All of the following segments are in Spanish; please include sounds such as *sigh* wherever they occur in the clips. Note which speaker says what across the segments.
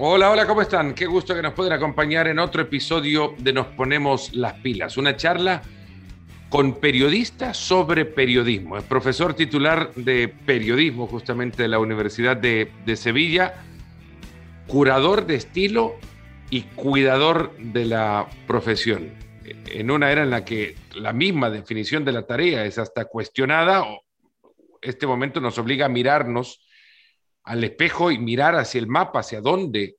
Speaker 1: Hola, hola, ¿cómo están? Qué gusto que nos puedan acompañar en otro episodio de Nos Ponemos las Pilas, una charla con periodistas sobre periodismo. Es profesor titular de periodismo justamente de la Universidad de, de Sevilla, curador de estilo y cuidador de la profesión. En una era en la que la misma definición de la tarea es hasta cuestionada, este momento nos obliga a mirarnos al espejo y mirar hacia el mapa, hacia dónde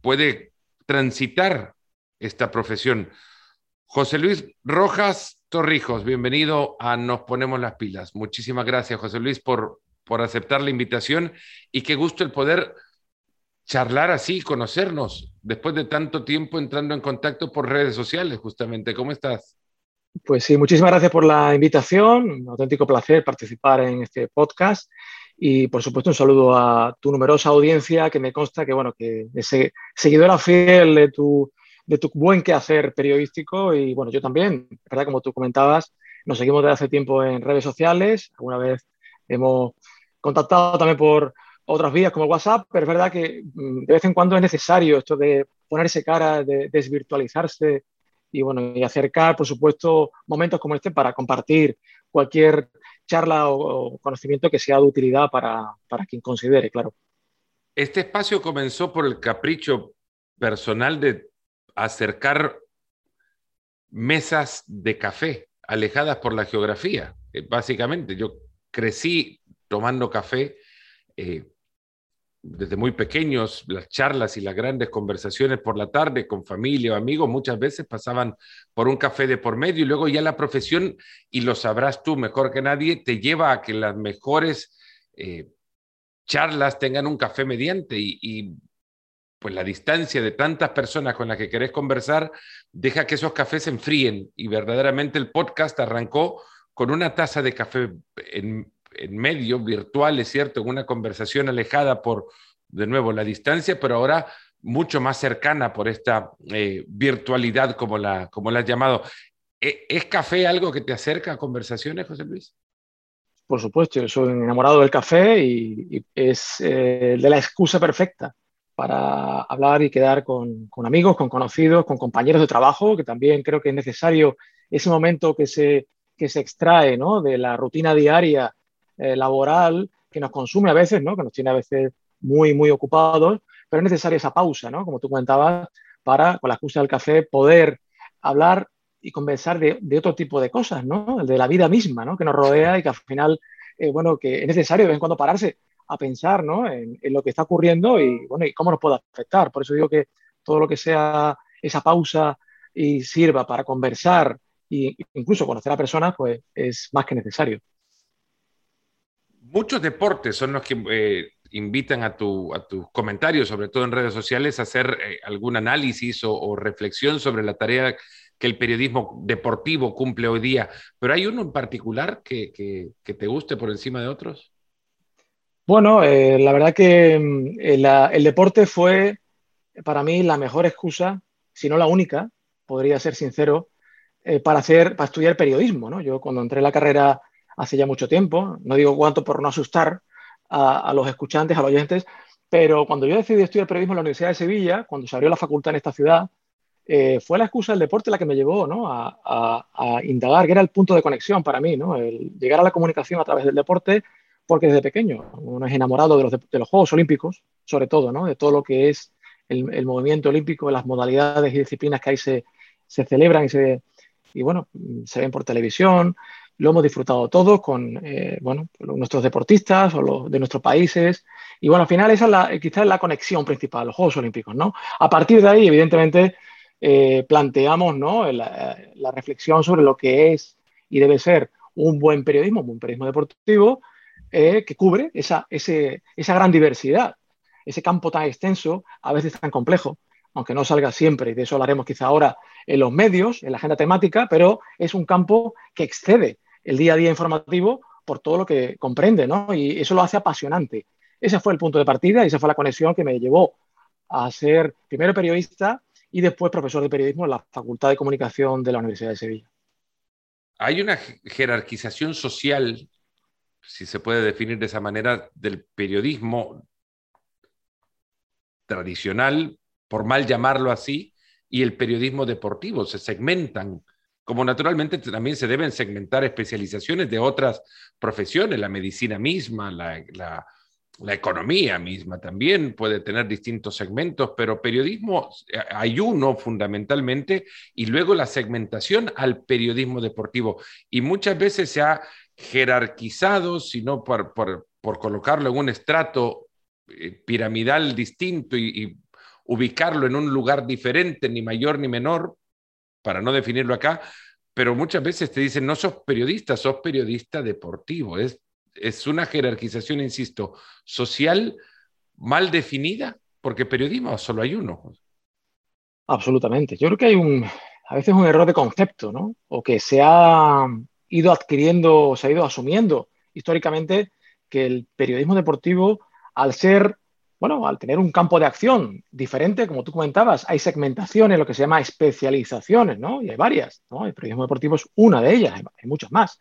Speaker 1: puede transitar esta profesión. José Luis Rojas Torrijos, bienvenido a Nos Ponemos las Pilas. Muchísimas gracias, José Luis, por, por aceptar la invitación y qué gusto el poder charlar así, conocernos, después de tanto tiempo entrando en contacto por redes sociales, justamente. ¿Cómo estás?
Speaker 2: Pues sí, muchísimas gracias por la invitación. Un auténtico placer participar en este podcast y por supuesto un saludo a tu numerosa audiencia que me consta que, bueno, que ese seguidora fiel de tu, de tu buen quehacer periodístico y bueno, yo también, ¿verdad? Como tú comentabas, nos seguimos desde hace tiempo en redes sociales, alguna vez hemos contactado también por otras vías como WhatsApp, pero es verdad que mm, de vez en cuando es necesario esto de ponerse cara, de desvirtualizarse y bueno, y acercar, por supuesto, momentos como este para compartir cualquier charla o, conocimiento que sea de utilidad para, quien considere, claro.
Speaker 1: Este espacio comenzó por el capricho personal de acercar mesas de café alejadas por la geografía. Eh, básicamente, yo crecí tomando café eh, desde muy pequeños, las charlas y las grandes conversaciones por la tarde con familia o amigos muchas veces pasaban por un café de por medio y luego ya la profesión, y lo sabrás tú mejor que nadie, te lleva a que las mejores eh, charlas tengan un café mediante y, y, pues la distancia de tantas personas con las que querés conversar deja que esos cafés se enfríen y verdaderamente el podcast arrancó con una taza de café en, en medio, virtual, es cierto, en una conversación alejada por, de nuevo, la distancia, pero ahora mucho más cercana por esta eh, virtualidad, como la, como la has llamado. ¿E, ¿Es café algo que te acerca a conversaciones, José Luis?
Speaker 2: Por supuesto, yo soy enamorado del café y, es eh, de la excusa perfecta para hablar y quedar con, con, amigos, con conocidos, con compañeros de trabajo, que también creo que es necesario ese momento que se, que se extrae ¿no? de la rutina diaria eh, laboral que nos consume a veces, ¿no? que nos tiene a veces muy, muy ocupados, pero es necesaria esa pausa, ¿no? como tú comentabas, para, con la excusa del café, poder hablar y conversar de, otro tipo de cosas, ¿no? de la vida misma ¿no? que nos rodea y que al final, eh, bueno, que es necesario de vez en cuando pararse a pensar ¿no? en, en, lo que está ocurriendo y, bueno, y cómo nos puede afectar. Por eso digo que todo lo que sea esa pausa y sirva para conversar e incluso conocer a personas, pues es más que necesario.
Speaker 1: Muchos deportes son los que eh, invitan a, tu, a tus comentarios, sobre todo en redes sociales, a hacer eh, algún análisis o, reflexión sobre la tarea que el periodismo deportivo cumple hoy día. Pero ¿hay uno en particular que, que, te guste por encima de otros?
Speaker 2: Bueno, eh, la verdad que mm, el deporte fue para mí la mejor excusa, si no la única, podría ser sincero, para, hacer, para estudiar periodismo. ¿no? Yo cuando entré en la carrera hace ya mucho tiempo, no digo cuánto por no asustar a, los escuchantes, a los oyentes, pero cuando yo decidí estudiar periodismo en la Universidad de Sevilla, cuando se abrió la facultad en esta ciudad, eh, fue la excusa del deporte la que me llevó ¿no? a, indagar, que era el punto de conexión para mí, ¿no? el llegar a la comunicación a través del deporte, porque desde pequeño uno es enamorado de los, de los Juegos Olímpicos, sobre todo, ¿no? de todo lo que es el, el, movimiento olímpico, las modalidades y disciplinas que ahí se, se celebran y, se, y bueno, se ven por televisión, lo hemos disfrutado todos con eh, bueno, nuestros deportistas o los de nuestros países. Y bueno, al final esa es la, quizás la conexión principal, los Juegos Olímpicos. ¿no? A partir de ahí, evidentemente, eh, planteamos ¿no? la, la, reflexión sobre lo que es y debe ser un buen periodismo, un buen periodismo deportivo, eh, que cubre esa, ese, esa gran diversidad, ese campo tan extenso, a veces tan complejo, aunque no salga siempre, y de eso hablaremos quizá ahora en los medios, en la agenda temática, pero es un campo que excede el día a día informativo por todo lo que comprende, ¿no? Y eso lo hace apasionante. Ese fue el punto de partida y esa fue la conexión que me llevó a ser primero periodista y después profesor de periodismo en la Facultad de Comunicación de la Universidad de Sevilla.
Speaker 1: Hay una jerarquización social, si se puede definir de esa manera, del periodismo tradicional, por mal llamarlo así, y el periodismo deportivo. Se segmentan, como naturalmente también se deben segmentar especializaciones de otras profesiones, la medicina misma, la, economía misma también puede tener distintos segmentos, pero periodismo eh, hay uno fundamentalmente y luego la segmentación al periodismo deportivo. Y muchas veces se ha jerarquizado, sino por, por, colocarlo en un estrato eh, piramidal distinto y ubicarlo en un lugar diferente, ni mayor ni menor, para no definirlo acá, pero muchas veces te dicen, no sos periodista, sos periodista deportivo. Es es una jerarquización, insisto, social mal definida, porque periodismo solo hay uno.
Speaker 2: Absolutamente. Yo creo que hay un, a veces un error de concepto, ¿no? O que se ha ido adquiriendo, se ha ido asumiendo históricamente que el periodismo deportivo, al ser, bueno, al tener un campo de acción diferente, como tú comentabas, hay segmentaciones, lo que se llama especializaciones, ¿no? Y hay varias, ¿no? El periodismo deportivo es una de ellas, hay muchas más.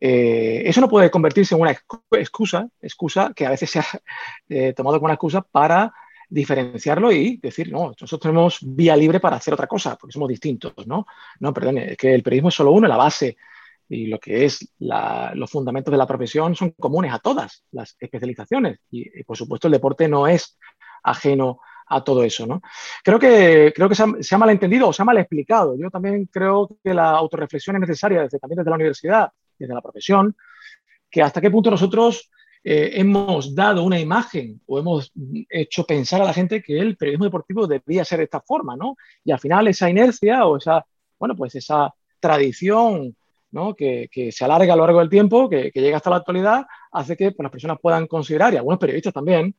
Speaker 2: Eh, eso no puede convertirse en una excusa, excusa que a veces se ha *laughs* eh, tomado como una excusa para diferenciarlo y decir, no, nosotros tenemos vía libre para hacer otra cosa, porque somos distintos, ¿no? No, perdón, es que el periodismo es solo uno, la base y lo que es los fundamentos de la profesión son comunes a todas las especializaciones y, por supuesto el deporte no es ajeno a todo eso, ¿no? Creo que, creo que se ha, se ha malentendido o se ha mal explicado. Yo también creo que la autorreflexión es necesaria desde, también desde la universidad desde la profesión, que hasta qué punto nosotros eh, hemos dado una imagen o hemos hecho pensar a la gente que el periodismo deportivo debía ser de esta forma, ¿no? Y al final esa inercia o esa, bueno, pues esa tradición ¿no? que, se alarga a lo largo del tiempo, que, llega hasta la actualidad, hace que pues, las personas puedan considerar, y algunos periodistas también,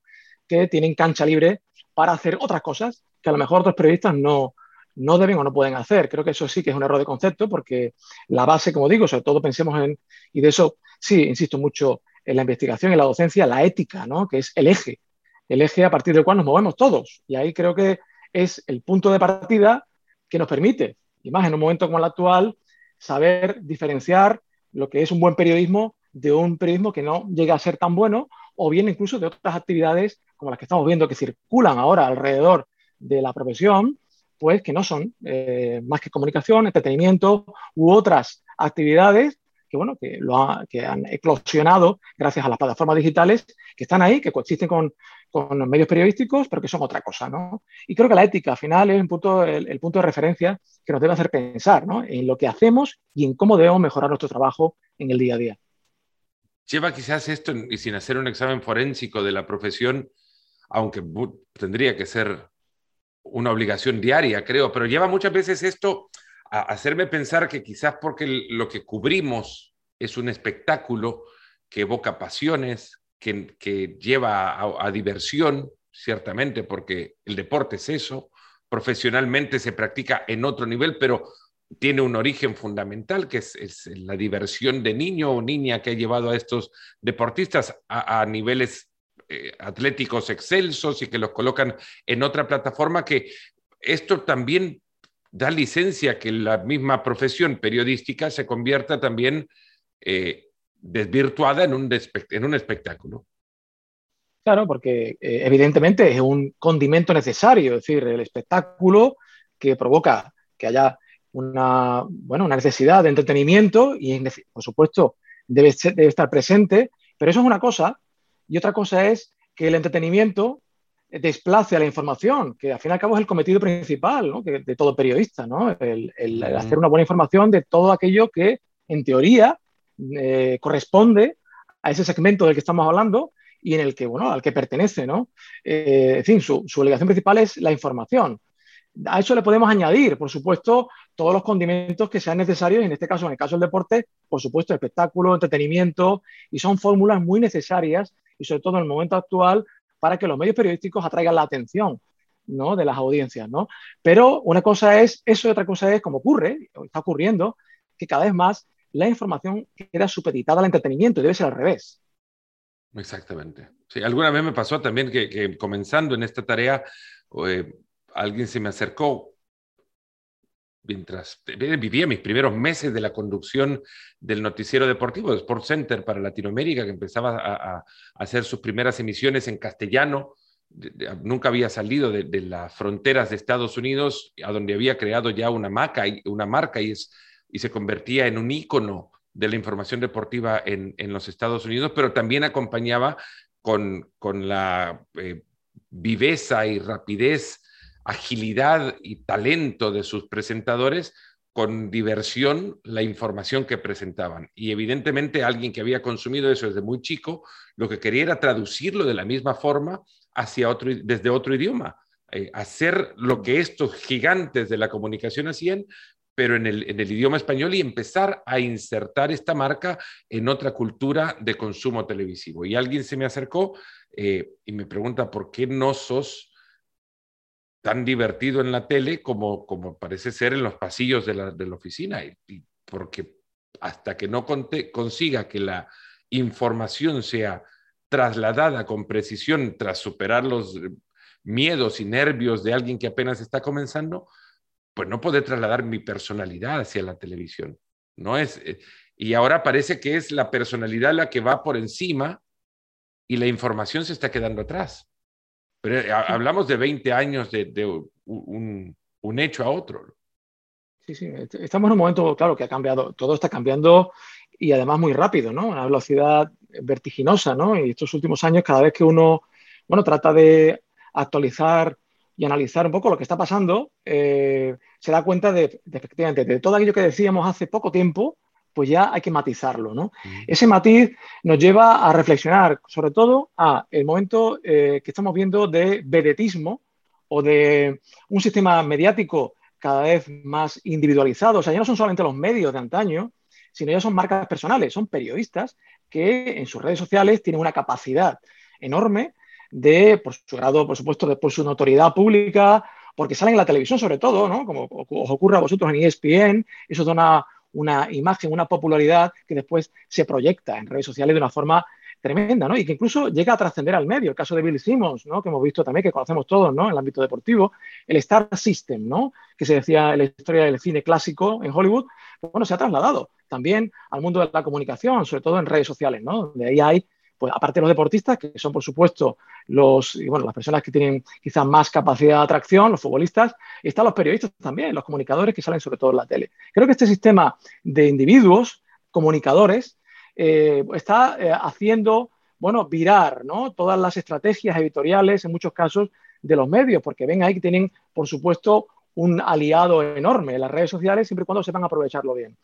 Speaker 2: que tienen cancha libre para hacer otras cosas que a lo mejor otros periodistas no, no deben o no pueden hacer. Creo que eso sí que es un error de concepto porque la base, como digo, sobre todo pensemos en, y de eso sí, insisto mucho en la investigación y la docencia, la ética, ¿no? que es el eje, el eje a partir del cual nos movemos todos. Y ahí creo que es el punto de partida que nos permite, y más en un momento como el actual, saber diferenciar lo que es un buen periodismo de un periodismo que no llega a ser tan bueno, o bien incluso de otras actividades como las que estamos viendo que circulan ahora alrededor de la profesión, pues que no son eh, más que comunicación, entretenimiento u otras actividades que, bueno, que, lo que han eclosionado gracias a las plataformas digitales que están ahí, que coexisten con, con los medios periodísticos, pero que son otra cosa, ¿no? Y creo que la ética, al final, es un punto, el, punto de referencia que nos debe hacer pensar, ¿no? En lo que hacemos y en cómo debemos mejorar nuestro trabajo en el día a día.
Speaker 1: Lleva quizás esto, y sin hacer un examen forénsico de la profesión, aunque tendría que ser una obligación diaria, creo, pero lleva muchas veces esto hacerme pensar que quizás porque lo que cubrimos es un espectáculo que evoca pasiones, que, que lleva a, diversión, ciertamente, porque el deporte es eso, profesionalmente se practica en otro nivel, pero tiene un origen fundamental, que es, la diversión de niño o niña que ha llevado a estos deportistas a, a niveles eh, atléticos excelsos y que los colocan en otra plataforma, que esto también da licencia que la misma profesión periodística se convierta también eh, desvirtuada en un, en un espectáculo.
Speaker 2: Claro, porque eh, evidentemente es un condimento necesario, es decir, el espectáculo que provoca que haya una, bueno, una necesidad de entretenimiento y, por supuesto, debe, debe estar presente, pero eso es una cosa y otra cosa es que el entretenimiento desplace a la información, que al fin y al cabo es el cometido principal ¿no? de, de, todo periodista, ¿no? el, el, el, hacer una buena información de todo aquello que, en teoría, eh, corresponde a ese segmento del que estamos hablando y en el que, bueno, al que pertenece, ¿no? Eh, en fin, su, su, obligación principal es la información. A eso le podemos añadir, por supuesto, todos los condimentos que sean necesarios, en este caso, en el caso del deporte, por supuesto, espectáculo, entretenimiento, y son fórmulas muy necesarias y sobre todo en el momento actual para que los medios periodísticos atraigan la atención ¿no? de las audiencias. ¿no? Pero una cosa es eso y otra cosa es, como ocurre, está ocurriendo, que cada vez más la información queda supeditada al entretenimiento y debe ser al revés.
Speaker 1: Exactamente. Sí, alguna vez me pasó también que, que comenzando en esta tarea, eh, alguien se me acercó mientras vivía mis primeros meses de la conducción del noticiero deportivo de Sport Center para Latinoamérica, que empezaba a, a, hacer sus primeras emisiones en castellano. Nunca había salido de, las fronteras de Estados Unidos, a donde había creado ya una marca, una marca y, es, y se convertía en un ícono de la información deportiva en, los Estados Unidos, pero también acompañaba con, con la eh, viveza y rapidez, agilidad y talento de sus presentadores, con diversión la información que presentaban. Y evidentemente alguien que había consumido eso desde muy chico, lo que quería era traducirlo de la misma forma hacia otro, desde otro idioma, eh, hacer lo que estos gigantes de la comunicación hacían, pero en el, idioma español y empezar a insertar esta marca en otra cultura de consumo televisivo. Y alguien se me acercó eh, y me pregunta, ¿por qué no sos tan divertido en la tele como, como parece ser en los pasillos de la, de la oficina? Y, porque hasta que no consiga que la información sea trasladada con precisión tras superar los miedos y nervios de alguien que apenas está comenzando, pues no puede trasladar mi personalidad hacia la televisión. No es, eh, y ahora parece que es la personalidad la que va por encima y la información se está quedando atrás. Pero eh, hablamos de 20 años de, un, hecho a otro.
Speaker 2: Sí, sí, estamos en un momento, claro, que ha cambiado, todo está cambiando y además muy rápido, ¿no? Una velocidad vertiginosa, ¿no? Y estos últimos años, cada vez que uno, bueno, trata de actualizar y analizar un poco lo que está pasando, eh, se da cuenta de, efectivamente, de todo aquello que decíamos hace poco tiempo, pues ya hay que matizarlo, ¿no? Ese matiz nos lleva a reflexionar, sobre todo, a el momento eh, que estamos viendo de vedetismo o de un sistema mediático cada vez más individualizado. O sea, ya no son solamente los medios de antaño, sino ya son marcas personales, son periodistas que en sus redes sociales tienen una capacidad enorme de, por su grado, por supuesto, de por su notoriedad pública, porque salen en la televisión sobre todo, ¿no? Como os ocurre a vosotros en ESPN, eso da una, una imagen, una popularidad que después se proyecta en redes sociales de una forma tremenda, ¿no? Y que incluso llega a trascender al medio. El caso de Bill Simmons, ¿no? Que hemos visto también, que conocemos todos, ¿no? En el ámbito deportivo. El Star System, ¿no? Que se decía en la historia del cine clásico en Hollywood, bueno, se ha trasladado también al mundo de la comunicación, sobre todo en redes sociales, ¿no? Donde ahí hay, pues aparte de los deportistas, que son por supuesto los, bueno, las personas que tienen quizás más capacidad de atracción, los futbolistas, y están los periodistas también, los comunicadores que salen sobre todo en la tele. Creo que este sistema de individuos, comunicadores, eh, está eh, haciendo, bueno, virar, ¿no? Todas las estrategias editoriales, en muchos casos, de los medios, porque ven ahí que tienen, por supuesto, un aliado enorme en las redes sociales siempre y cuando sepan aprovecharlo bien.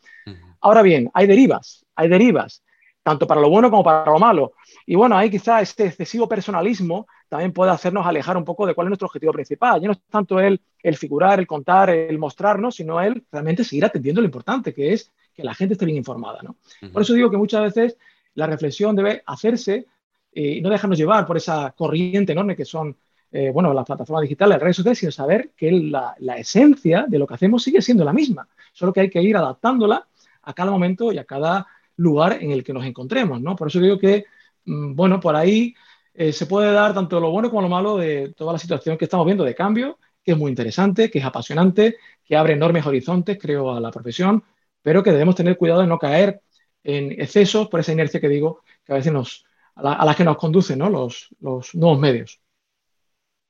Speaker 2: Ahora bien, hay derivas, hay derivas, tanto para lo bueno como para lo malo. Y bueno, ahí quizá este excesivo personalismo también puede hacernos alejar un poco de cuál es nuestro objetivo principal. Ya no es tanto el, el figurar, el contar, el mostrarnos, sino el realmente seguir atendiendo lo importante, que es que la gente esté bien informada. ¿no? Por eso digo que muchas veces la reflexión debe hacerse eh, y no dejarnos llevar por esa corriente enorme que son eh, bueno, las plataformas digitales, las redes sociales, sino saber que la, esencia de lo que hacemos sigue siendo la misma, solo que hay que ir adaptándola a cada momento y a cada lugar en el que nos encontremos, ¿no? Por eso digo que, mm, bueno, por ahí eh, se puede dar tanto lo bueno como lo malo de toda la situación que estamos viendo de cambio, que es muy interesante, que es apasionante, que abre enormes horizontes, creo, a la profesión, pero que debemos tener cuidado de no caer en excesos por esa inercia que digo, que a veces nos, a, la, que nos conducen los, los nuevos medios.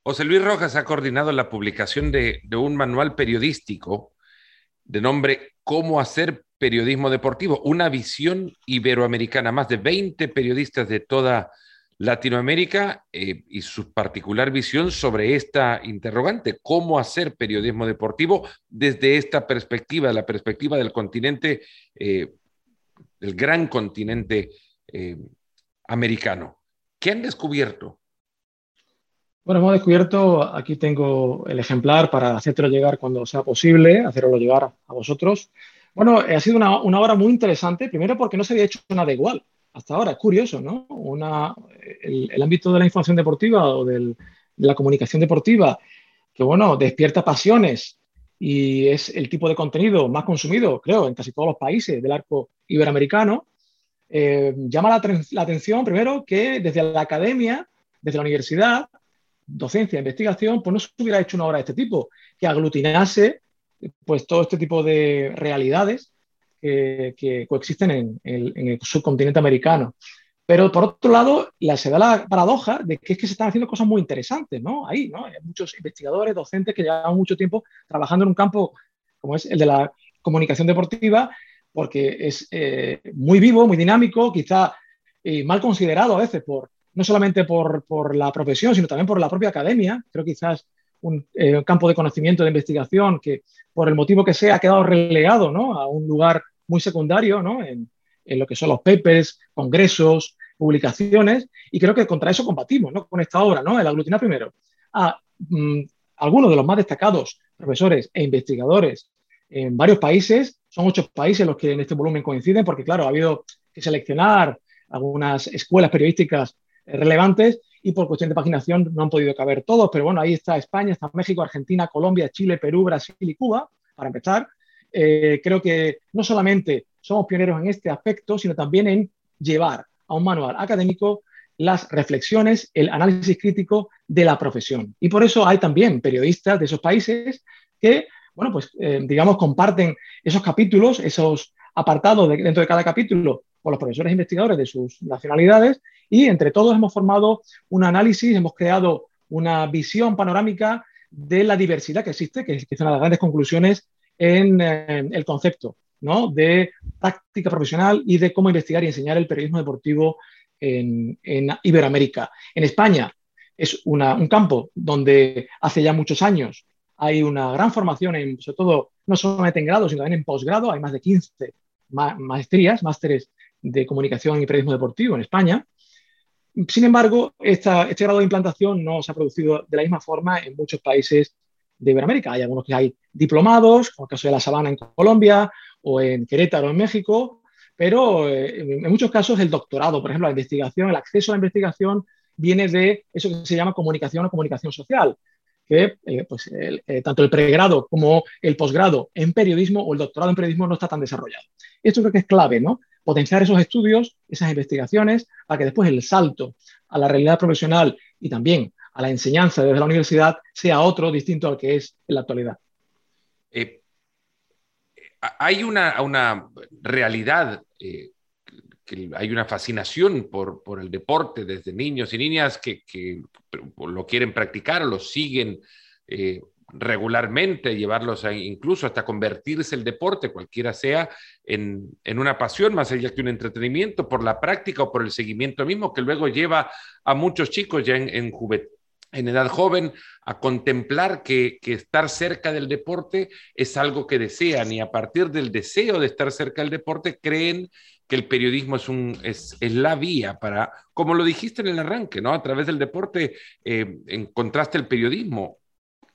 Speaker 1: José Luis Rojas ha coordinado la publicación de, un manual periodístico de nombre Cómo hacer periodismo deportivo, una visión iberoamericana. Más de 20 periodistas de toda Latinoamérica eh, y su particular visión sobre esta interrogante, cómo hacer periodismo deportivo desde esta perspectiva, la perspectiva del continente, eh, del gran continente eh, americano. ¿Qué han descubierto?
Speaker 2: Bueno, hemos descubierto, aquí tengo el ejemplar para hacértelo llegar cuando sea posible, hacerlo llegar a vosotros. Bueno, ha sido una, una obra muy interesante, primero porque no se había hecho nada igual hasta ahora. Es curioso, ¿no? Una, el, ámbito de la información deportiva o de la comunicación deportiva, que, bueno, despierta pasiones y es el tipo de contenido más consumido, creo, en casi todos los países del arco iberoamericano, eh, llama la, la atención, primero, que desde la academia, desde la universidad, docencia, investigación, pues no se hubiera hecho una obra de este tipo, que aglutinase pues todo este tipo de realidades que, coexisten en el, subcontinente americano. Pero por otro lado, se da la paradoja de que es que se están haciendo cosas muy interesantes, ¿no? Ahí, ¿no? Hay muchos investigadores, docentes que llevan mucho tiempo trabajando en un campo como es el de la comunicación deportiva, porque es eh, muy vivo, muy dinámico, quizá eh, mal considerado a veces por, no solamente por, por, la profesión, sino también por la propia academia. Creo que quizás un, eh, campo de conocimiento, de investigación, que por el motivo que sea ha quedado relegado ¿no? a un lugar muy secundario ¿no? en, en, lo que son los papers, congresos, publicaciones, y creo que contra eso combatimos, ¿no? Con esta obra, ¿no? El aglutinar primero a mm, algunos de los más destacados profesores e investigadores en varios países, son ocho países los que en este volumen coinciden, porque claro, ha habido que seleccionar algunas escuelas periodísticas relevantes y por cuestión de paginación no han podido caber todos, pero bueno, ahí está España, está México, Argentina, Colombia, Chile, Perú, Brasil y Cuba, para empezar. Eh, creo que no solamente somos pioneros en este aspecto, sino también en llevar a un manual académico las reflexiones, el análisis crítico de la profesión. Y por eso hay también periodistas de esos países que, bueno, pues eh, digamos, comparten esos capítulos, esos apartados dentro de cada capítulo con los profesores investigadores de sus nacionalidades y entre todos hemos formado un análisis, hemos creado una visión panorámica de la diversidad que existe, que es una de las grandes conclusiones en eh, el concepto ¿no? de práctica profesional y de cómo investigar y enseñar el periodismo deportivo en, Iberoamérica. En España es un campo donde hace ya muchos años hay una gran formación, en, sobre todo no solamente en grado, sino también en posgrado. Hay más de 15 maestrías, másteres de comunicación y periodismo deportivo en España. Sin embargo, este grado de implantación no se ha producido de la misma forma en muchos países de Iberoamérica. Hay algunos que hay diplomados, como el caso de La Sabana en Colombia, o en Querétaro, en México, pero eh, en muchos casos el doctorado, por ejemplo, la investigación, el acceso a la investigación viene de eso que se llama comunicación o comunicación social, que eh, pues, eh, tanto el pregrado como el posgrado en periodismo o el doctorado en periodismo no está tan desarrollado. Esto creo que es clave, ¿no? Potenciar esos estudios, esas investigaciones, para que después el salto a la realidad profesional y también a la enseñanza desde la universidad sea otro distinto al que es en la actualidad
Speaker 1: hay una, realidad, eh, que hay una fascinación por, el deporte desde niños y niñas que, lo quieren practicar lo siguen eh, regularmente, llevarlos incluso hasta convertirse el deporte, cualquiera sea, en, una pasión más allá que un entretenimiento, por la práctica o por el seguimiento mismo, que luego lleva a muchos chicos ya en, en juventud en edad joven a contemplar que, estar cerca del deporte es algo que desean y a partir del deseo de estar cerca del deporte creen que el periodismo es, un, es, la vía para, como lo dijiste en el arranque, ¿no? A través del deporte eh, encontraste el periodismo.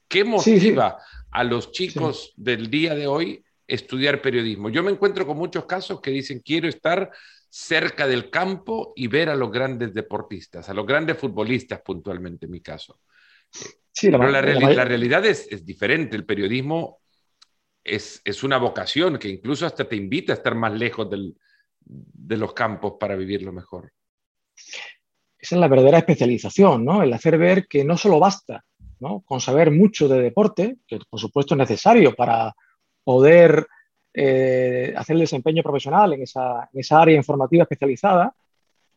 Speaker 1: ¿Qué motiva a los chicos del día de hoy estudiar periodismo? Yo me encuentro con muchos casos que dicen quiero estar cerca del campo y ver a los grandes deportistas, a los grandes futbolistas puntualmente en mi caso. Sí, la, Pero la, realidad es, diferente. El periodismo es, una vocación que incluso hasta te invita a estar más lejos de los campos para vivirlo mejor.
Speaker 2: Esa es la verdadera especialización, ¿no? El hacer ver que no solo basta con saber mucho de deporte, que por supuesto es necesario para poder eh, hacer el desempeño profesional en esa, área informativa especializada,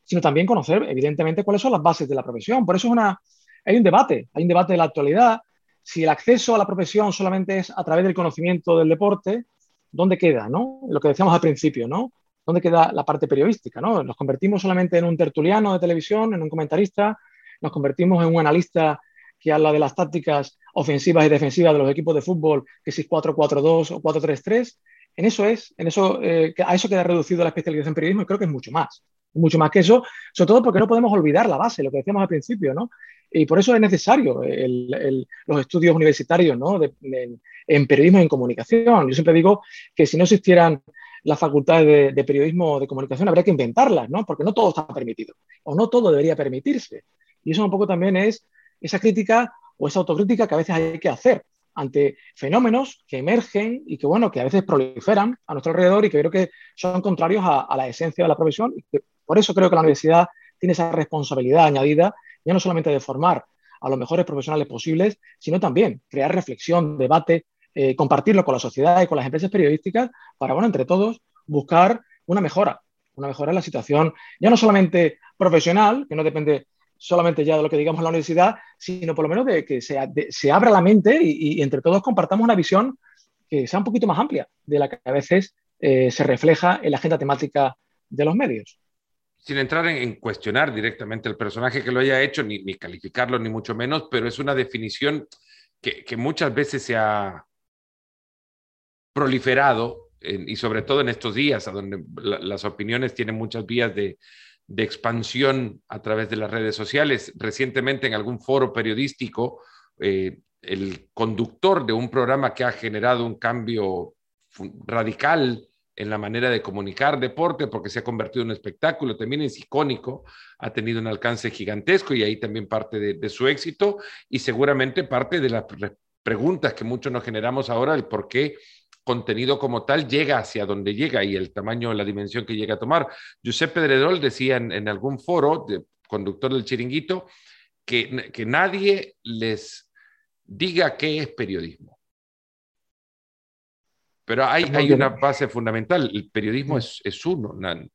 Speaker 2: sino también conocer, evidentemente, cuáles son las bases de la profesión. Por eso es una, hay un debate, hay un debate de la actualidad. Si el acceso a la profesión solamente es a través del conocimiento del deporte, ¿dónde queda? ¿no? Lo que decíamos al principio, ¿no? ¿Dónde queda la parte periodística? ¿no? Nos convertimos solamente en un tertuliano de televisión, en un comentarista, nos convertimos en un analista que habla de las tácticas ofensivas y defensivas de los equipos de fútbol, que si es 4-4-2 o 4-3-3, en eso es, en eso, eh, a eso queda reducido la especialización en periodismo y creo que es mucho más, mucho más que eso, sobre todo porque no podemos olvidar la base, lo que decíamos al principio, ¿no? Y por eso es necesario los estudios universitarios ¿no? en periodismo y en comunicación. Yo siempre digo que si no existieran las facultades de, periodismo o de comunicación, habría que inventarlas, ¿no? Porque no todo está permitido, o no todo debería permitirse. Y eso un poco también es esa crítica o esa autocrítica que a veces hay que hacer ante fenómenos que emergen y que, bueno, que a veces proliferan a nuestro alrededor y que creo que son contrarios a, la esencia de la profesión. Y por eso creo que la universidad tiene esa responsabilidad añadida, ya no solamente de formar a los mejores profesionales posibles, sino también crear reflexión, debate, eh, compartirlo con la sociedad y con las empresas periodísticas para, bueno, entre todos, buscar una mejora una mejora en la situación, ya no solamente profesional, que no depende solamente ya de lo que digamos en la universidad, sino por lo menos de que se, se abra la mente y, entre todos compartamos una visión que sea un poquito más amplia de la que a veces eh, se refleja en la agenda temática de los medios.
Speaker 1: Sin entrar en, cuestionar directamente el personaje que lo haya hecho, ni, calificarlo, ni mucho menos, pero es una definición que, muchas veces se ha proliferado, y sobre todo en estos días, donde las opiniones tienen muchas vías de, de expansión a través de las redes sociales. Recientemente en algún foro periodístico, eh, el conductor de un programa que ha generado un cambio radical en la manera de comunicar deporte, porque se ha convertido en un espectáculo, también es icónico, ha tenido un alcance gigantesco y ahí también parte de, de su éxito y seguramente parte de las preguntas que muchos nos generamos ahora, el por qué contenido como tal llega hacia donde llega y el tamaño, la dimensión que llega a tomar. Giuseppe Pedredol decía en, algún foro, de, conductor del chiringuito, que, que nadie les diga qué es periodismo. Pero hay, hay una base fundamental, el periodismo es, es uno. El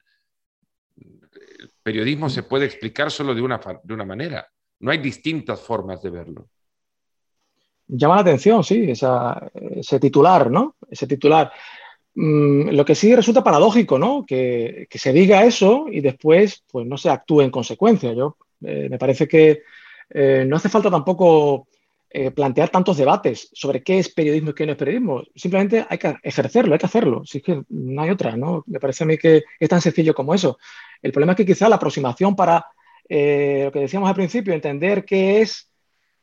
Speaker 1: periodismo se puede explicar solo de una, de una manera, no hay distintas formas de verlo
Speaker 2: llama la atención, sí, ese titular, ¿no? Ese titular. Mm, lo que sí resulta paradójico, ¿no? Que, se diga eso y después, pues no se actúe en consecuencia. Yo eh, me parece que eh, no hace falta tampoco eh, plantear tantos debates sobre qué es periodismo y qué no es periodismo. Simplemente hay que ejercerlo, hay que hacerlo. Si es que no hay otra, ¿no? Me parece a mí que es tan sencillo como eso. El problema es que quizá la aproximación para lo que decíamos al principio, entender qué es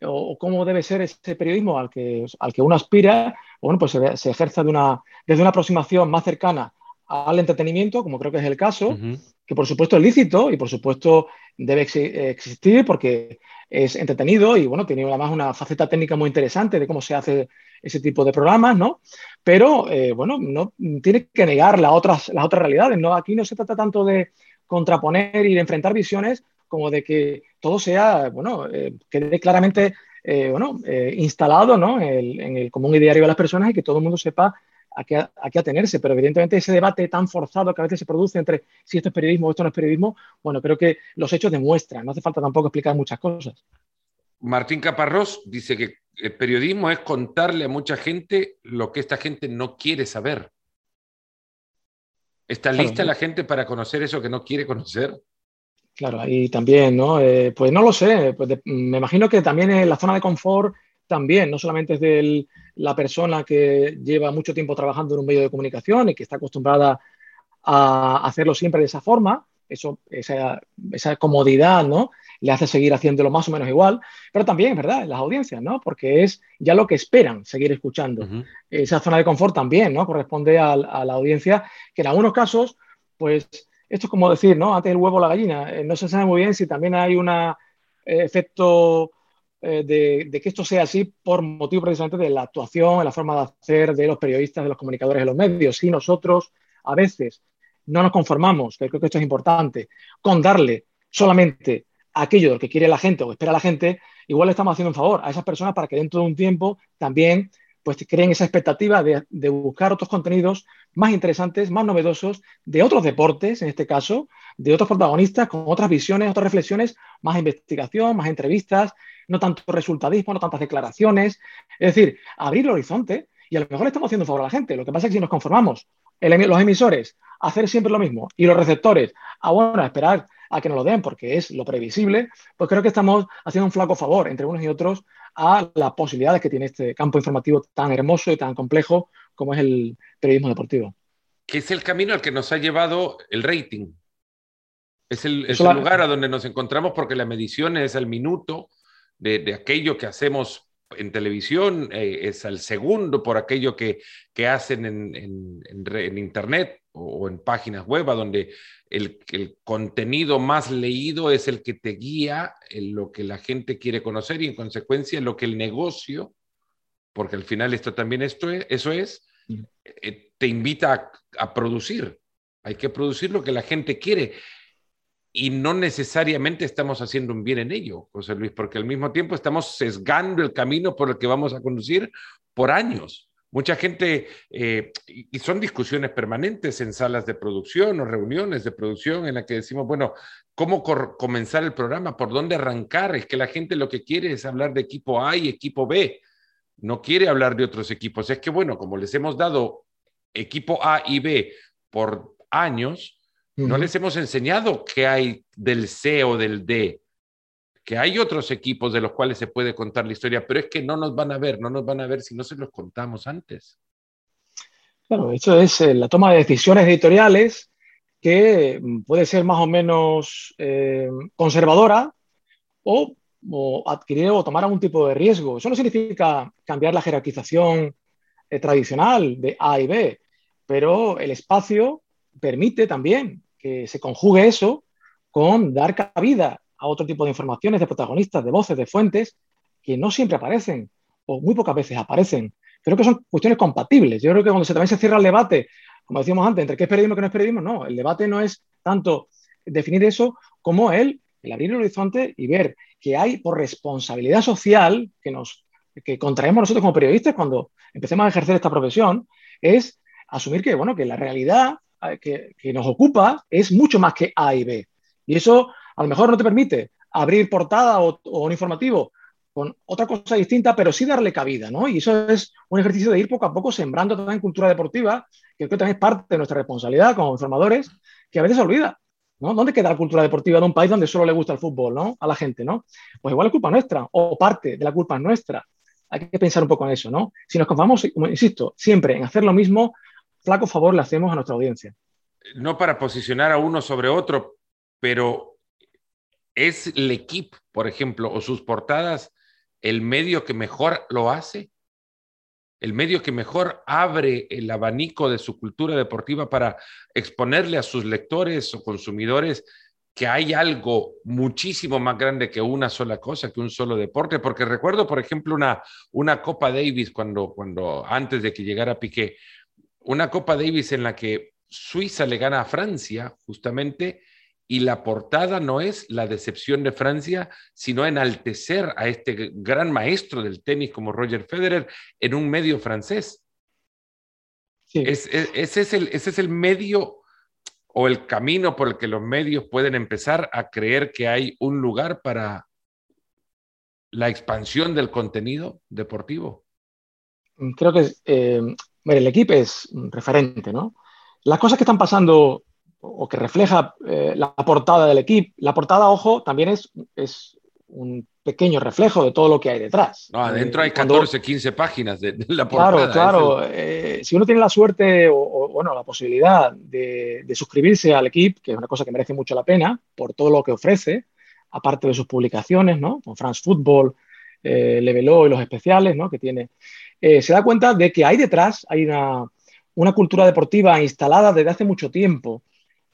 Speaker 2: o, cómo debe ser ese periodismo al que, al que uno aspira, bueno, pues se, se ejerza de una, desde una aproximación más cercana al entretenimiento, como creo que es el caso, que por supuesto es lícito y por supuesto debe existir porque es entretenido y bueno, tiene además una faceta técnica muy interesante de cómo se hace ese tipo de programas, ¿no? Pero eh, bueno, no tiene que negar las otras, las otras realidades, ¿no? Aquí no se trata tanto de contraponer y de enfrentar visiones, como de que todo sea, bueno, eh, quede claramente, eh, bueno, eh, instalado, ¿no? En el, común ideario de las personas y que todo el mundo sepa a qué, a qué, atenerse. Pero evidentemente ese debate tan forzado que a veces se produce entre si esto es periodismo o esto no es periodismo, bueno, creo que los hechos demuestran, no hace falta tampoco explicar muchas cosas.
Speaker 1: Martín Caparrós dice que el periodismo es contarle a mucha gente lo que esta gente no quiere saber. ¿Está lista la gente para conocer eso que no quiere conocer?
Speaker 2: Claro, ahí también, ¿no? Eh, pues no lo sé, pues me imagino que también en la zona de confort también, no solamente es de la persona que lleva mucho tiempo trabajando en un medio de comunicación y que está acostumbrada a hacerlo siempre de esa forma, eso, esa, esa comodidad, ¿no? Le hace seguir haciéndolo más o menos igual, pero también, es verdad, las audiencias, ¿no? Porque es ya lo que esperan seguir escuchando. Esa zona de confort también, ¿no? Corresponde a, a la audiencia, que en algunos casos, pues esto es como decir, ¿no? Antes el huevo o la gallina. Eh, no se sabe muy bien si también hay un eh, efecto eh, de, que esto sea así por motivo precisamente de la actuación, la forma de hacer de los periodistas, de los comunicadores de los medios. Si nosotros a veces no nos conformamos, creo que esto es importante, con darle solamente aquello de lo que quiere la gente o espera la gente, igual le estamos haciendo un favor a esas personas para que dentro de un tiempo también pues creen esa expectativa de, buscar otros contenidos más interesantes, más novedosos, de otros deportes, en este caso, de otros protagonistas, con otras visiones, otras reflexiones, más investigación, más entrevistas, no tanto resultadismo, no tantas declaraciones. Es decir, abrir el horizonte y a lo mejor le estamos haciendo favor a la gente. Lo que pasa es que si nos conformamos, los emisores, hacer siempre lo mismo y los receptores, a bueno, esperar a que nos lo den porque es lo previsible, pues creo que estamos haciendo un flaco favor entre unos y otros a las posibilidades que tiene este campo informativo tan hermoso y tan complejo como es el periodismo deportivo.
Speaker 1: Que es el camino al que nos ha llevado el rating. Es el, lugar a donde nos encontramos porque la medición es el minuto de, aquello que hacemos en televisión, eh, es el segundo por aquello que, que hacen en, en Internet o en páginas web, donde el, el, contenido más leído es el que te guía en lo que la gente quiere conocer y en consecuencia lo que el negocio, porque al final esto también esto es, eso es, eh, te invita a, producir. Hay que producir lo que la gente quiere y no necesariamente estamos haciendo un bien en ello, José Luis, porque al mismo tiempo estamos sesgando el camino por el que vamos a conducir por años Mucha gente, eh, y son discusiones permanentes en salas de producción o reuniones de producción en las que decimos, bueno, ¿cómo comenzar el programa? ¿Por dónde arrancar? Es que la gente lo que quiere es hablar de equipo A y equipo B. No quiere hablar de otros equipos. Es que, bueno, como les hemos dado equipo A y B por años, no les hemos enseñado qué hay del C o del D que hay otros equipos de los cuales se puede contar la historia, pero es que no nos van a ver, no nos van a ver si no se los contamos antes.
Speaker 2: Claro, eso es eh, la toma de decisiones editoriales que mm, puede ser más o menos eh, conservadora o, adquirir o tomar algún tipo de riesgo. Eso no significa cambiar la jerarquización eh, tradicional de A y B, pero el espacio permite también se conjugue eso con dar cabida a otro tipo de informaciones, de protagonistas, de voces, de fuentes, que no siempre aparecen o muy pocas veces aparecen. Creo que son cuestiones compatibles. Yo creo que cuando se, también se cierra el debate, como decíamos antes, entre qué es periodismo y qué no es periodismo, no, el debate no es tanto definir eso como el, el abrir el horizonte y ver que hay por responsabilidad social que nos que contraemos nosotros como periodistas cuando empecemos a ejercer esta profesión, es asumir que, bueno, que la realidad que, nos ocupa es mucho más que A y B. Y eso a lo mejor no te permite abrir portada o, un informativo con otra cosa distinta, pero sí darle cabida, ¿no? Y eso es un ejercicio de ir poco a poco sembrando también cultura deportiva, que creo que también es parte de nuestra responsabilidad como informadores, que a veces se olvida, ¿no? ¿Dónde queda la cultura deportiva de un país donde solo le gusta el fútbol, ¿no? A la gente, ¿no? Pues igual es culpa nuestra, o parte de la culpa es nuestra. Hay que pensar un poco en eso, ¿no? Si nos conformamos, insisto, siempre en hacer lo mismo, flaco favor le hacemos a nuestra audiencia.
Speaker 1: No para posicionar a uno sobre otro, pero ¿Es el equipo, por ejemplo, o sus portadas el medio que mejor lo hace? ¿El medio que mejor abre el abanico de su cultura deportiva para exponerle a sus lectores o consumidores que hay algo muchísimo más grande que una sola cosa, que un solo deporte? Porque recuerdo, por ejemplo, una, una Copa Davis cuando, cuando antes de que llegara Piqué, una Copa Davis en la que Suiza le gana a Francia, justamente, y la portada no es la decepción de Francia, sino enaltecer a este gran maestro del tenis como Roger Federer en un medio francés. ese, es el, ese es el medio o el camino por el que los medios pueden empezar a creer que hay un lugar para la expansión del contenido deportivo.
Speaker 2: Creo que eh, el equipo es referente, ¿no? Las cosas que están pasando o que refleja eh, la portada del equipo. La portada, ojo, también es, es un pequeño reflejo de todo lo que hay detrás.
Speaker 1: No, adentro hay 14, 15 páginas de, la portada.
Speaker 2: Claro, claro. Eh, si uno tiene la suerte o, bueno, la posibilidad de, suscribirse al equipo, que es una cosa que merece mucho la pena por todo lo que ofrece, aparte de sus publicaciones, ¿no? Con France Football, eh, Leveló y los especiales, ¿no? Que tiene, se da cuenta de que hay detrás, hay una, una cultura deportiva instalada desde hace mucho tiempo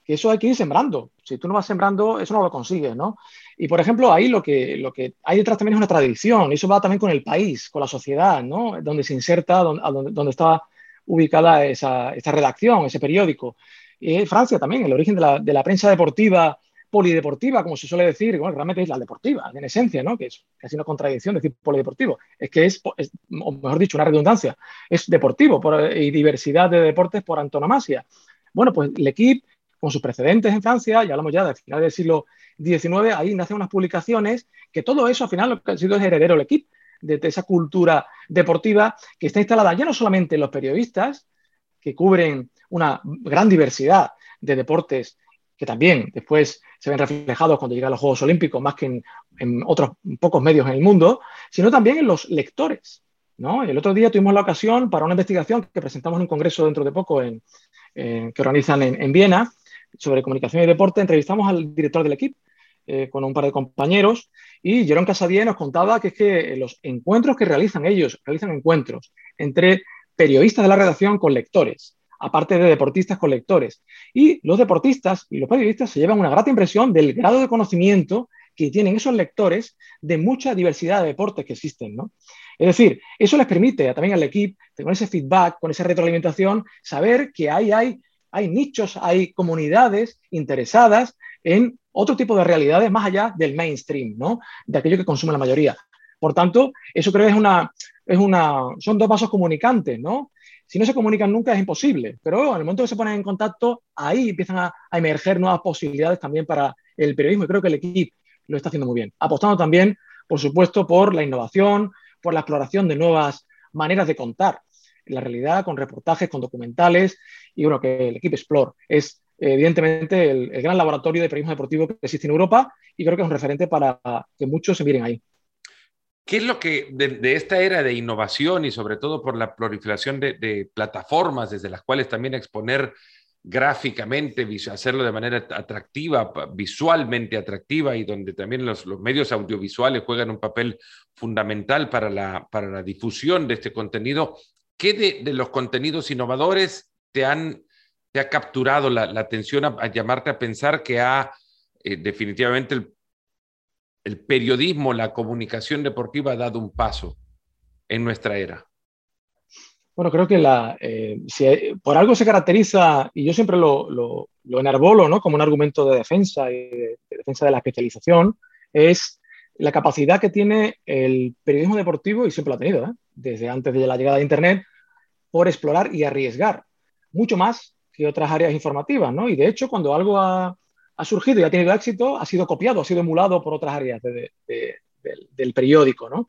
Speaker 2: que eso hay que ir sembrando. Si tú no vas sembrando, eso no lo consigues, ¿no? Y, por ejemplo, ahí lo que, lo que hay detrás también es una tradición, y eso va también con el país, con la sociedad, ¿no? Donde se inserta, donde, donde está ubicada esa, esta redacción, ese periódico. Y Francia también, el origen de la, de la, prensa deportiva, polideportiva, como se suele decir, bueno, realmente es la deportiva, en esencia, ¿no? Que es casi una contradicción decir polideportivo. Es que es, o mejor dicho, una redundancia, es deportivo y diversidad de deportes por antonomasia. Bueno, pues el equipo con sus precedentes en Francia, ya hablamos ya del final del siglo XIX, ahí nacen unas publicaciones que todo eso al final lo que ha sido es heredero el equipo de, esa cultura deportiva que está instalada ya no solamente en los periodistas, que cubren una gran diversidad de deportes que también después se ven reflejados cuando llegan los Juegos Olímpicos, más que en, otros pocos medios en el mundo, sino también en los lectores. ¿no? El otro día tuvimos la ocasión para una investigación que presentamos en un congreso dentro de poco en, que organizan en Viena, sobre comunicación y deporte, entrevistamos al director del equipo eh, con un par de compañeros y Jerón Casadie nos contaba que es que los encuentros que realizan ellos, realizan encuentros entre periodistas de la redacción con lectores, aparte de deportistas con lectores. Y los deportistas y los periodistas se llevan una grata impresión del grado de conocimiento que tienen esos lectores de mucha diversidad de deportes que existen, ¿no? Es decir, eso les permite también al equipo, con ese feedback, con esa retroalimentación, saber que ahí hay hay nichos, hay comunidades interesadas en otro tipo de realidades más allá del mainstream, ¿no? De aquello que consume la mayoría. Por tanto, eso creo que es una, es una, son dos vasos comunicantes, ¿no? Si no se comunican nunca es imposible, pero en el momento que se ponen en contacto, ahí empiezan a, emerger nuevas posibilidades también para el periodismo y creo que el equipo lo está haciendo muy bien. Apostando también, por supuesto, por la innovación, por la exploración de nuevas maneras de contar la realidad, con reportajes, con documentales y bueno, que el equipo Explore es evidentemente el, gran laboratorio de periodismo deportivo que existe en Europa y creo que es un referente para que muchos se miren ahí.
Speaker 1: ¿Qué es lo que de, esta era de innovación y sobre todo por la proliferación de, plataformas desde las cuales también exponer gráficamente, hacerlo de manera atractiva, visualmente atractiva y donde también los, medios audiovisuales juegan un papel fundamental para la, para la difusión de este contenido? ¿Qué de, los contenidos innovadores te, han, te ha capturado la, atención a, llamarte a pensar que ha eh, definitivamente el el periodismo, la comunicación deportiva ha dado un paso en nuestra era?
Speaker 2: Bueno, creo que la, eh, por algo se caracteriza, y yo siempre lo, lo, enarbolo ¿no? como un argumento de defensa y de, defensa de la especialización, es la capacidad que tiene el periodismo deportivo, y siempre lo ha tenido, ¿eh? desde antes de la llegada de Internet, por explorar y arriesgar, mucho más que otras áreas informativas. ¿no? Y de hecho, cuando algo ha, ha surgido y ha tenido éxito, ha sido copiado, ha sido emulado por otras áreas del, periódico, ¿no?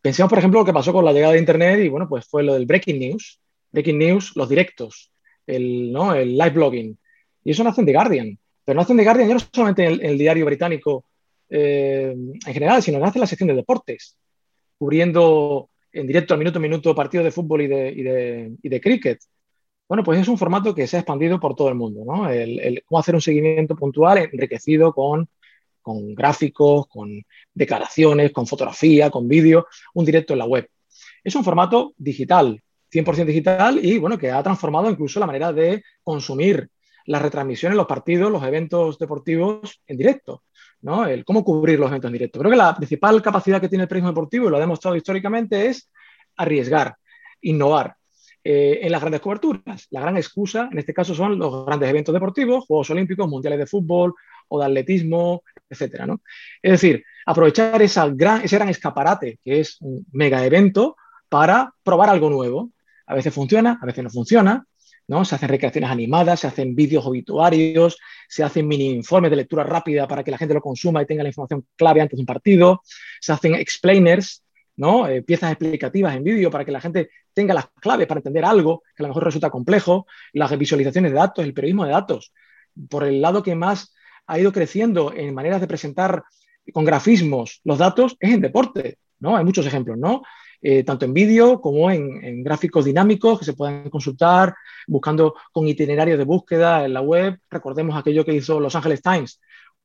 Speaker 2: Pensemos, por ejemplo, lo que pasó con la llegada de Internet y, bueno, pues fue lo del breaking news, breaking news, los directos, el, ¿no? el live blogging. Y eso nace en The Guardian. Pero nace en The Guardian ya no solamente en el, diario británico eh, en general, sino nace en la sección de deportes, cubriendo en directo al minuto a minuto partidos de fútbol y de, y de cricket. Bueno, pues es un formato que se ha expandido por todo el mundo, ¿no? El, cómo hacer un seguimiento puntual enriquecido con, con gráficos, con declaraciones, con fotografía, con vídeo, un directo en la web. Es un formato digital, 100% digital y bueno, que ha transformado incluso la manera de consumir las retransmisiones, los partidos, los eventos deportivos en directo, ¿no? El cómo cubrir los eventos en directo. Creo que la principal capacidad que tiene el periodismo deportivo, y lo ha demostrado históricamente, es arriesgar, innovar. Eh, en las grandes coberturas. La gran excusa, en este caso, son los grandes eventos deportivos, Juegos Olímpicos, Mundiales de Fútbol o de atletismo, etcétera, ¿no? Es decir, aprovechar esa gran, ese gran escaparate que es un mega evento para probar algo nuevo. A veces funciona, a veces no funciona, ¿no? Se hacen recreaciones animadas, se hacen vídeos obituarios, se hacen mini informes de lectura rápida para que la gente lo consuma y tenga la información clave antes de un partido, se hacen explainers, ¿no? Eh, piezas explicativas en vídeo para que la gente tenga las claves para entender algo que a lo mejor resulta complejo, las visualizaciones de datos, el periodismo de datos, por el lado que más ha ido creciendo en maneras de presentar con grafismos los datos es en deporte, ¿no? Hay muchos ejemplos, ¿no? Eh, tanto en vídeo como en, gráficos dinámicos que se pueden consultar buscando con itinerarios de búsqueda en la web. Recordemos aquello que hizo Los Angeles Times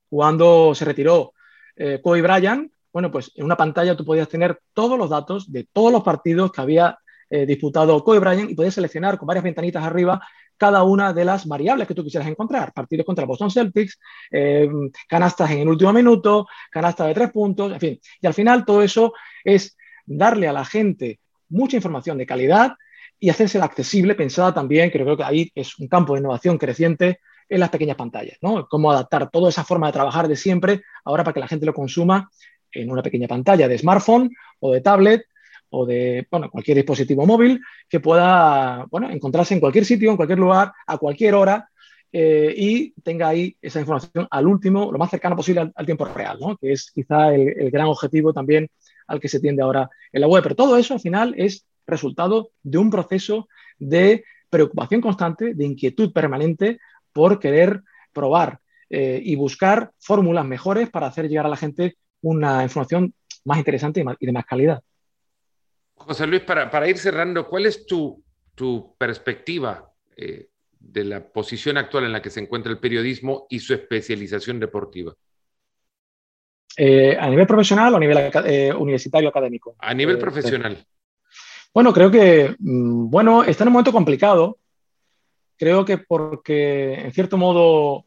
Speaker 2: cuando se retiró eh, Kobe Bryant, bueno, pues en una pantalla tú podías tener todos los datos de todos los partidos que había eh, disputado Kobe Bryant y podías seleccionar con varias ventanitas arriba cada una de las variables que tú quisieras encontrar. Partidos contra Boston Celtics, eh, canastas en el último minuto, canastas de tres puntos, en fin. Y al final todo eso es darle a la gente mucha información de calidad y hacérsela accesible, pensada también, creo que ahí es un campo de innovación creciente en las pequeñas pantallas, ¿no? Cómo adaptar toda esa forma de trabajar de siempre ahora para que la gente lo consuma en una pequeña pantalla de smartphone o de tablet o de bueno, cualquier dispositivo móvil que pueda bueno, encontrarse en cualquier sitio, en cualquier lugar, a cualquier hora eh, y tenga ahí esa información al último, lo más cercano posible al, tiempo real, ¿no? que es quizá el, gran objetivo también al que se tiende ahora en la web. Pero todo eso al final es resultado de un proceso de preocupación constante, de inquietud permanente por querer probar eh, y buscar fórmulas mejores para hacer llegar a la gente una información más interesante y, de más calidad.
Speaker 1: José Luis, para, ir cerrando, ¿cuál es tu, perspectiva eh, de la posición actual en la que se encuentra el periodismo y su especialización deportiva?
Speaker 2: Eh, ¿A nivel profesional o a nivel eh, universitario académico?
Speaker 1: A nivel profesional.
Speaker 2: Bueno, creo que, mm, bueno, está en un momento complicado. Creo que porque, en cierto modo,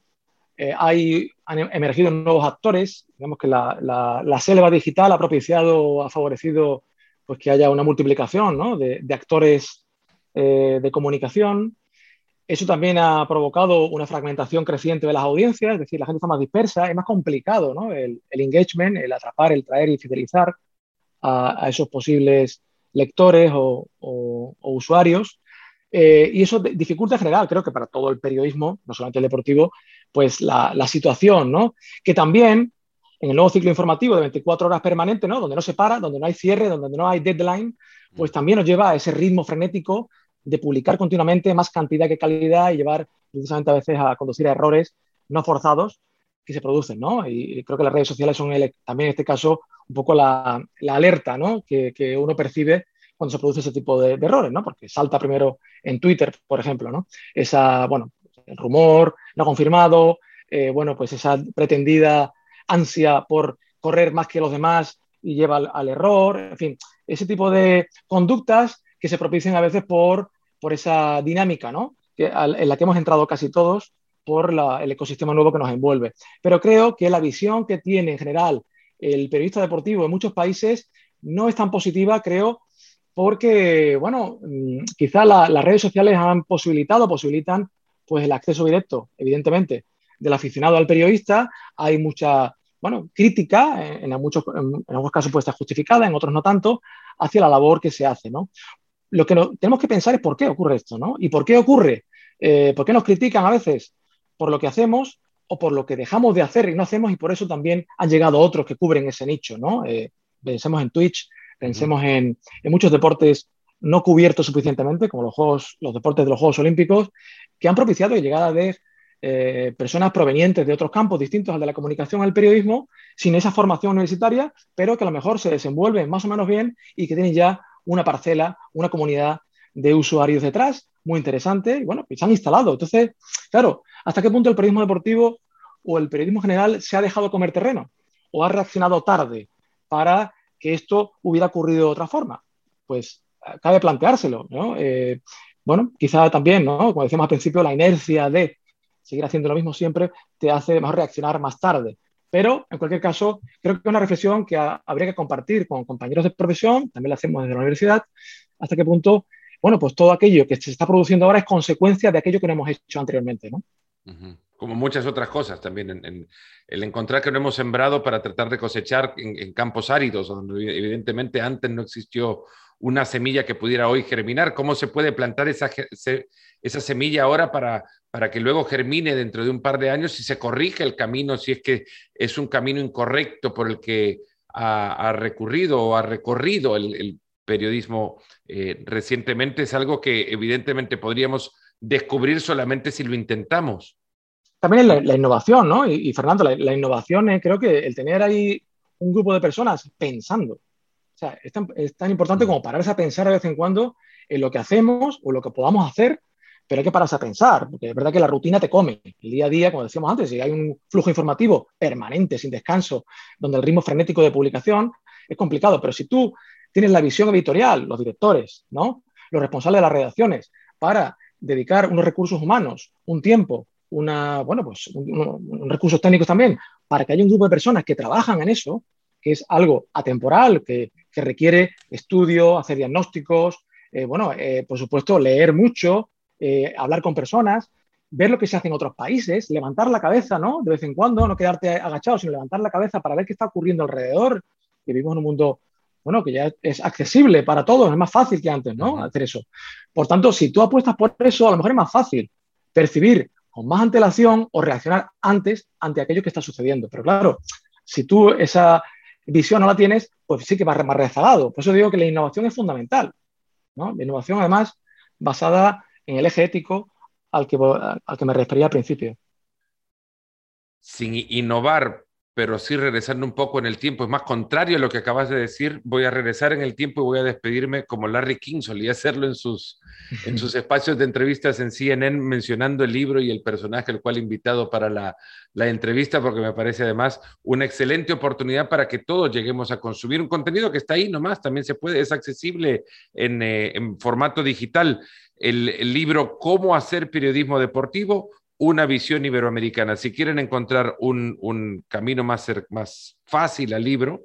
Speaker 2: eh, hay, han emergido nuevos actores, digamos que la, la, selva digital ha propiciado, ha favorecido pues, que haya una multiplicación ¿no? de, de, actores eh, de comunicación. Eso también ha provocado una fragmentación creciente de las audiencias, es decir, la gente está más dispersa, es más complicado ¿no? el, el, engagement, el atrapar, el traer y fidelizar a, a esos posibles lectores o, usuarios. Eh, y eso dificulta en general, creo que para todo el periodismo, no solamente el deportivo, pues la, la situación, ¿no? Que también en el nuevo ciclo informativo de 24 horas permanente, ¿no? Donde no se para, donde no hay cierre, donde no hay deadline, pues también nos lleva a ese ritmo frenético de publicar continuamente más cantidad que calidad y llevar precisamente a veces a conducir a errores no forzados que se producen, ¿no? Y creo que las redes sociales son también en este caso un poco la, alerta, ¿no? Que, uno percibe cuando se produce ese tipo de, errores, ¿no? Porque salta primero en Twitter, por ejemplo, ¿no? Esa, bueno, el rumor no confirmado, eh, bueno, pues esa pretendida ansia por correr más que los demás y lleva al, error, en fin, ese tipo de conductas que se propician a veces por, por esa dinámica, ¿no? En la que hemos entrado casi todos por el ecosistema nuevo que nos envuelve. Pero creo que la visión que tiene en general el periodista deportivo en muchos países no es tan positiva, creo, porque, bueno, mm, quizá las redes sociales han posibilitado, posibilitan, pues el acceso directo, evidentemente, del aficionado al periodista. Hay mucha, bueno, crítica, en, muchos, en, algunos casos puede estar justificada, en otros no tanto, hacia la labor que se hace, ¿no? Lo que tenemos que pensar es por qué ocurre esto, ¿no? ¿Y por qué ocurre? Eh, ¿Por qué nos critican a veces? ¿Por lo que hacemos o por lo que dejamos de hacer y no hacemos? Y por eso también han llegado otros que cubren ese nicho, ¿no? Eh, pensemos en Twitch, pensemos en, en, muchos deportes no cubiertos suficientemente, como los, juegos, los deportes de los Juegos Olímpicos, que han propiciado la llegada de eh, personas provenientes de otros campos distintos al de la comunicación al periodismo, sin esa formación universitaria, pero que a lo mejor se desenvuelven más o menos bien y que tienen ya una parcela, una comunidad de usuarios detrás, muy interesante, y bueno, pues se han instalado. Entonces, claro, ¿hasta qué punto el periodismo deportivo o el periodismo general se ha dejado comer terreno? ¿O ha reaccionado tarde para que esto hubiera ocurrido de otra forma? Pues eh, cabe planteárselo, ¿no? Eh, bueno, quizá también, ¿no? Como decíamos al principio, la inercia de seguir haciendo lo mismo siempre te hace mejor reaccionar más tarde. Pero, en cualquier caso, creo que es una reflexión que habría que compartir con compañeros de profesión, también la hacemos desde la universidad, hasta qué punto, bueno, pues todo aquello que se está produciendo ahora es consecuencia de aquello que no hemos hecho anteriormente, ¿no?
Speaker 1: Como muchas otras cosas también, en, el encontrar que no hemos sembrado para tratar de cosechar en, campos áridos, donde evidentemente antes no existió una semilla que pudiera hoy germinar. ¿Cómo se puede plantar esa, esa semilla ahora para, para que luego germine dentro de un par de años y se corrige el camino si es que es un camino incorrecto por el que ha, recurrido o ha recorrido el, periodismo eh, recientemente. Es algo que evidentemente podríamos descubrir solamente si lo intentamos.
Speaker 2: También la, la innovación, ¿no? Y, Fernando, la, innovación es creo que el tener ahí un grupo de personas pensando. O sea, es tan, importante como pararse a pensar de vez en cuando en lo que hacemos o lo que podamos hacer pero hay que pararse a pensar, porque es verdad que la rutina te come. El día a día, como decíamos antes, si hay un flujo informativo permanente, sin descanso, donde el ritmo frenético de publicación es complicado, pero si tú tienes la visión editorial, los directores, ¿no? los responsables de las redacciones, para dedicar unos recursos humanos, un tiempo, una, bueno, pues recursos técnicos también, para que haya un grupo de personas que trabajan en eso, que es algo atemporal, que, requiere estudio, hacer diagnósticos, eh, bueno, eh, por supuesto, leer mucho, eh, hablar con personas, ver lo que se hace en otros países, levantar la cabeza, ¿no? De vez en cuando, no quedarte agachado, sino levantar la cabeza para ver qué está ocurriendo alrededor. Que vivimos en un mundo, bueno, que ya es accesible para todos, es más fácil que antes, ¿no? Hacer eso. Por tanto, si tú apuestas por eso, a lo mejor es más fácil percibir con más antelación o reaccionar antes ante aquello que está sucediendo. Pero claro, si tú esa visión no la tienes, pues sí que vas más rezagado. Por eso digo que la innovación es fundamental. ¿no? La innovación, además, basada en el eje ético al que, al que me refería al principio.
Speaker 1: Sin innovar, pero sí regresando un poco en el tiempo, es más contrario a lo que acabas de decir, voy a regresar en el tiempo y voy a despedirme como Larry King solía hacerlo en sus, en sus *laughs* espacios de entrevistas en CNN, mencionando el libro y el personaje al cual invitado para la, la entrevista, porque me parece además una excelente oportunidad para que todos lleguemos a consumir un contenido que está ahí nomás, también se puede, es accesible en, eh, en formato digital. El, libro Cómo hacer periodismo deportivo, una visión iberoamericana. Si quieren encontrar un, camino más, más fácil al libro,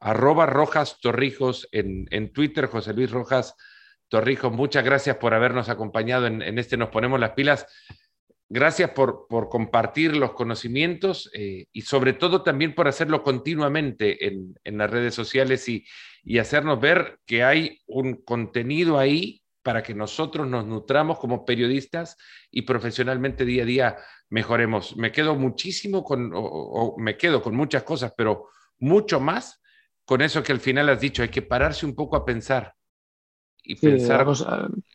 Speaker 1: arroba Rojas Torrijos en, en, Twitter, José Luis Rojas Torrijos, muchas gracias por habernos acompañado en, en, este Nos Ponemos las Pilas. gracias por, por compartir los conocimientos eh, y sobre todo también por hacerlo continuamente en, en las redes sociales y, y hacernos ver que hay un contenido ahí para que nosotros nos nutramos como periodistas y profesionalmente día a día mejoremos. Me quedo muchísimo con, o, me quedo con muchas cosas, pero mucho más con eso que al final has dicho, hay que pararse un poco a pensar y pensar,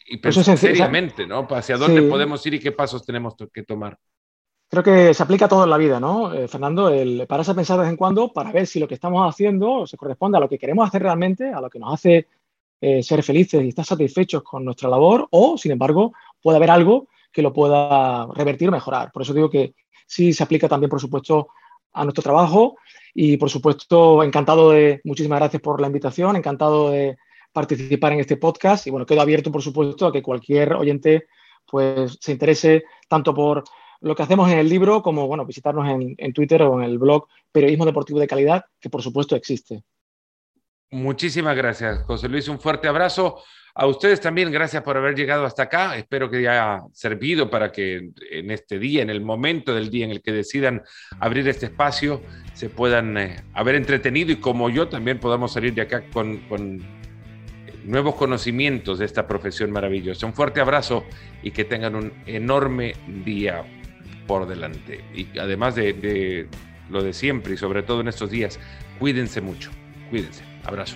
Speaker 1: y pensar seriamente, ¿no? Hacia dónde podemos ir y qué pasos tenemos que tomar.
Speaker 2: Creo que se aplica todo en la vida, ¿no, eh, Fernando? El pararse a pensar de vez en cuando para ver si lo que estamos haciendo se corresponde a lo que queremos hacer realmente, a lo que nos hace eh, ser felices y estar satisfechos con nuestra labor o, sin embargo, puede haber algo que lo pueda revertir o mejorar. Por eso digo que sí se aplica también, por supuesto, a nuestro trabajo y, por supuesto, encantado de, muchísimas gracias por la invitación, encantado de participar en este podcast y, bueno, quedo abierto, por supuesto, a que cualquier oyente pues se interese tanto por lo que hacemos en el libro como, bueno, visitarnos en, en Twitter o en el blog Periodismo Deportivo de Calidad, que por supuesto existe.
Speaker 1: Muchísimas gracias, José Luis. Un fuerte abrazo. A ustedes también, gracias por haber llegado hasta acá. Espero que haya servido para que en este día, en el momento del día en el que decidan abrir este espacio, se puedan eh, haber entretenido y como yo también podamos salir de acá con, nuevos conocimientos de esta profesión maravillosa. Un fuerte abrazo y que tengan un enorme día por delante. Y además de lo de siempre y sobre todo en estos días, cuídense mucho. Cuídense. Abrazo.